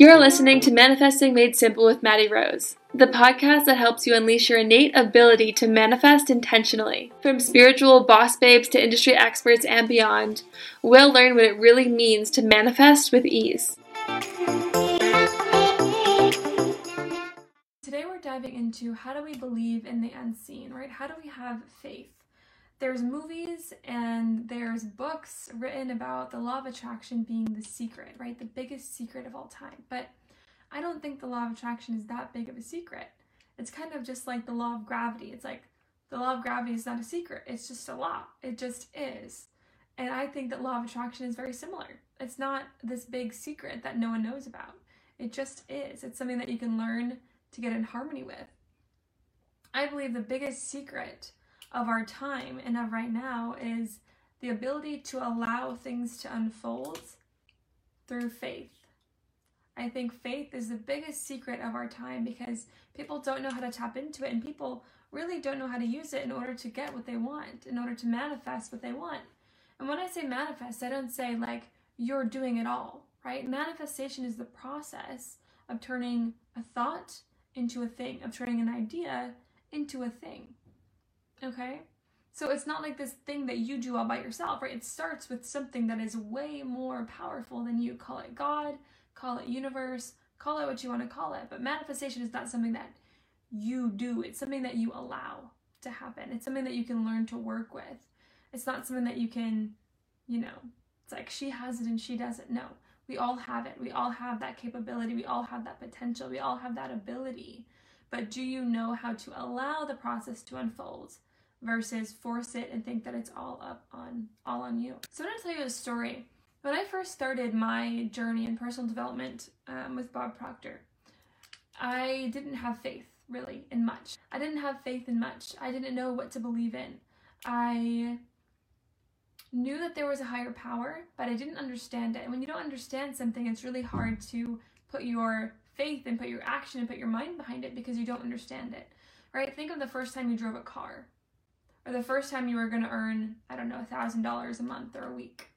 You're listening to Manifesting Made Simple with Maddie Rose, the podcast that helps you unleash your innate ability to manifest intentionally. From spiritual boss babes to industry experts and beyond, we'll learn what it really means to manifest with ease. Today we're diving into how do we believe in the unseen, right? How do we have faith? There's movies and there's books written about the law of attraction being the secret, right? The biggest secret of all time. But I don't think the law of attraction is that big of a secret. It's kind of just like the law of gravity. It's like the law of gravity is not a secret, it's just a law. It just is. And I think that law of attraction is very similar. It's not this big secret that no one knows about. It just is. It's something that you can learn to get in harmony with. I believe the biggest secret of our time and of right now is the ability to allow things to unfold through faith. I think faith is the biggest secret of our time because people don't know how to tap into it and people really don't know how to use it in order to get what they want, in order to manifest what they want. And when I say manifest, I don't say like you're doing it all, right? Manifestation is the process of turning a thought into a thing, of turning an idea into a thing. Okay? So it's not like this thing that you do all by yourself, right? It starts with something that is way more powerful than you. Call it God, call it universe, call it what you want to call it. But manifestation is not something that you do, it's something that you allow to happen. It's something that you can learn to work with. It's not something that you can, you know, it's like she has it and she doesn't. No, we all have it. We all have that capability. We all have that potential. We all have that ability. But do you know how to allow the process to unfold? Versus force it and think that it's all up on all on you. So I'm gonna tell you a story. When I first started my journey in personal development um, with Bob Proctor, I didn't have faith really in much. I didn't have faith in much. I didn't know what to believe in. I knew that there was a higher power, but I didn't understand it. And when you don't understand something, it's really hard to put your faith and put your action and put your mind behind it because you don't understand it. Right? Think of the first time you drove a car or the first time you were going to earn, I don't know, a $1,000 a month or a week.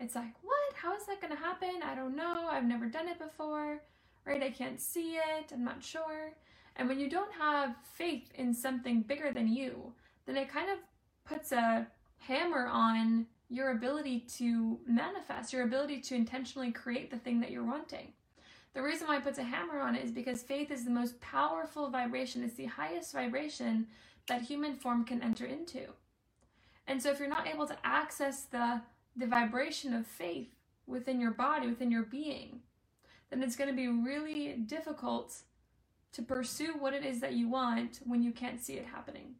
It's like, what? How is that going to happen? I don't know. I've never done it before, right? I can't see it. I'm not sure. And when you don't have faith in something bigger than you, then it kind of puts a hammer on your ability to manifest, your ability to intentionally create the thing that you're wanting. The reason why it puts a hammer on it is because faith is the most powerful vibration, it's the highest vibration that human form can enter into. And so if you're not able to access the the vibration of faith within your body, within your being, then it's going to be really difficult to pursue what it is that you want when you can't see it happening.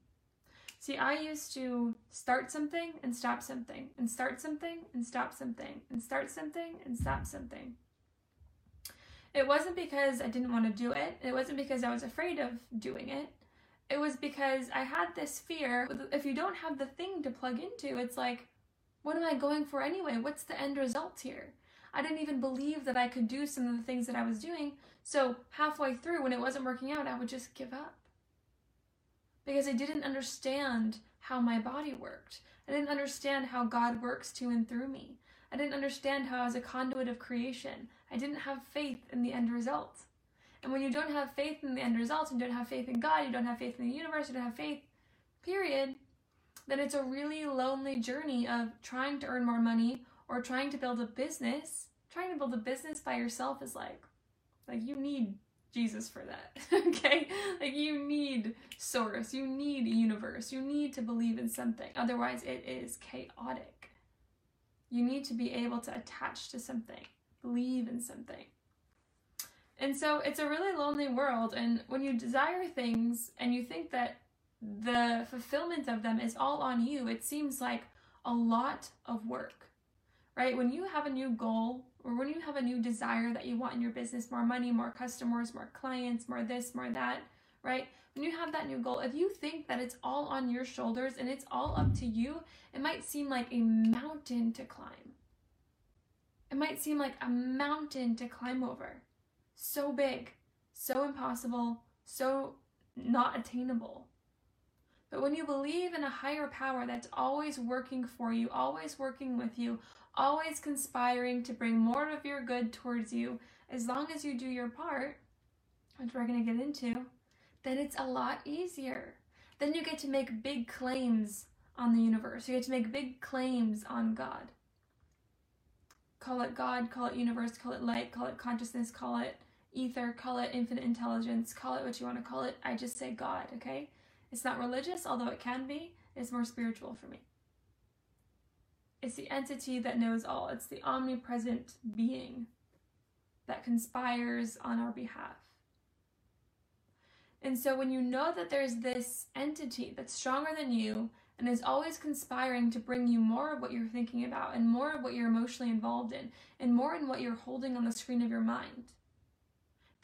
See, I used to start something and stop something, and start something and stop something, and start something and stop something. It wasn't because I didn't want to do it, it wasn't because I was afraid of doing it. It was because I had this fear. If you don't have the thing to plug into, it's like, what am I going for anyway? What's the end result here? I didn't even believe that I could do some of the things that I was doing. So halfway through, when it wasn't working out, I would just give up. Because I didn't understand how my body worked. I didn't understand how God works to and through me. I didn't understand how I was a conduit of creation. I didn't have faith in the end result. And when you don't have faith in the end results, and don't have faith in God, you don't have faith in the universe, you don't have faith, period, then it's a really lonely journey of trying to earn more money or trying to build a business. Trying to build a business by yourself is like, like you need Jesus for that. okay? Like you need source, you need universe, you need to believe in something. Otherwise, it is chaotic. You need to be able to attach to something, believe in something. And so it's a really lonely world. And when you desire things and you think that the fulfillment of them is all on you, it seems like a lot of work, right? When you have a new goal or when you have a new desire that you want in your business more money, more customers, more clients, more this, more that, right? When you have that new goal, if you think that it's all on your shoulders and it's all up to you, it might seem like a mountain to climb. It might seem like a mountain to climb over so big, so impossible, so not attainable. But when you believe in a higher power that's always working for you, always working with you, always conspiring to bring more of your good towards you, as long as you do your part, which we're going to get into, then it's a lot easier. Then you get to make big claims on the universe. You get to make big claims on God. Call it God, call it universe, call it light, call it consciousness, call it ether, call it infinite intelligence, call it what you want to call it. I just say God, okay? It's not religious, although it can be. It's more spiritual for me. It's the entity that knows all, it's the omnipresent being that conspires on our behalf. And so when you know that there's this entity that's stronger than you and is always conspiring to bring you more of what you're thinking about and more of what you're emotionally involved in and more in what you're holding on the screen of your mind,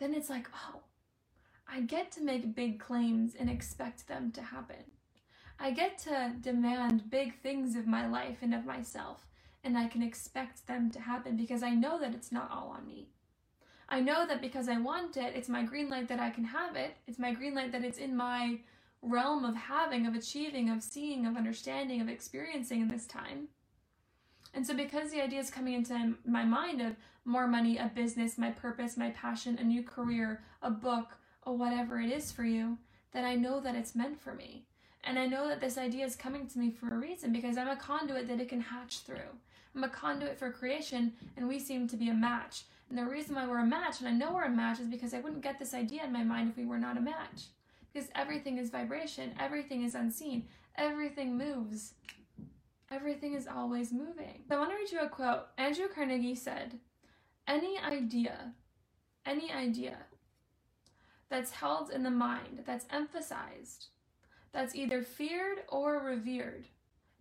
then it's like, oh, I get to make big claims and expect them to happen. I get to demand big things of my life and of myself, and I can expect them to happen because I know that it's not all on me. I know that because I want it, it's my green light that I can have it. It's my green light that it's in my realm of having, of achieving, of seeing, of understanding, of experiencing in this time. And so, because the idea is coming into my mind of more money, a business, my purpose, my passion, a new career, a book, or whatever it is for you, then I know that it's meant for me. And I know that this idea is coming to me for a reason because I'm a conduit that it can hatch through. I'm a conduit for creation, and we seem to be a match. And the reason why we're a match, and I know we're a match, is because I wouldn't get this idea in my mind if we were not a match. Because everything is vibration, everything is unseen, everything moves. Everything is always moving. So I want to read you a quote. Andrew Carnegie said, Any idea, any idea that's held in the mind, that's emphasized, that's either feared or revered,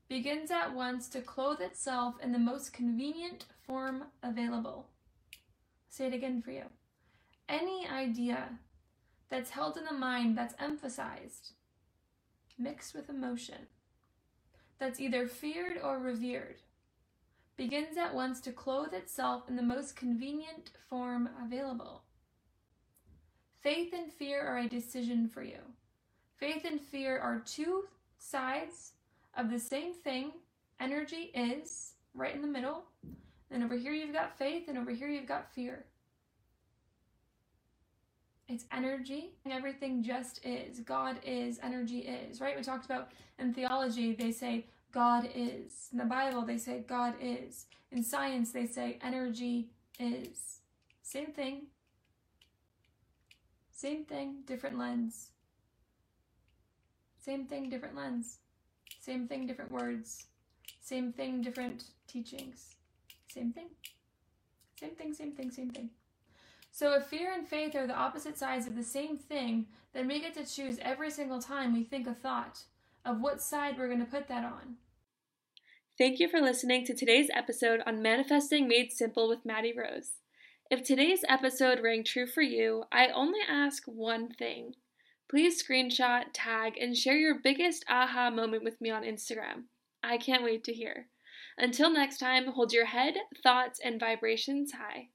begins at once to clothe itself in the most convenient form available. Say it again for you. Any idea that's held in the mind that's emphasized, mixed with emotion, that's either feared or revered, begins at once to clothe itself in the most convenient form available. Faith and fear are a decision for you. Faith and fear are two sides of the same thing. Energy is right in the middle. And over here you've got faith, and over here you've got fear. It's energy, and everything just is. God is, energy is, right? We talked about in theology, they say God is. In the Bible, they say God is. In science, they say energy is. Same thing. Same thing, different lens. Same thing, different lens. Same thing, different words. Same thing, different teachings. Same thing. Same thing, same thing, same thing. So if fear and faith are the opposite sides of the same thing, then we get to choose every single time we think a thought of what side we're going to put that on. Thank you for listening to today's episode on Manifesting Made Simple with Maddie Rose. If today's episode rang true for you, I only ask one thing Please screenshot, tag, and share your biggest aha moment with me on Instagram. I can't wait to hear. Until next time, hold your head, thoughts, and vibrations high.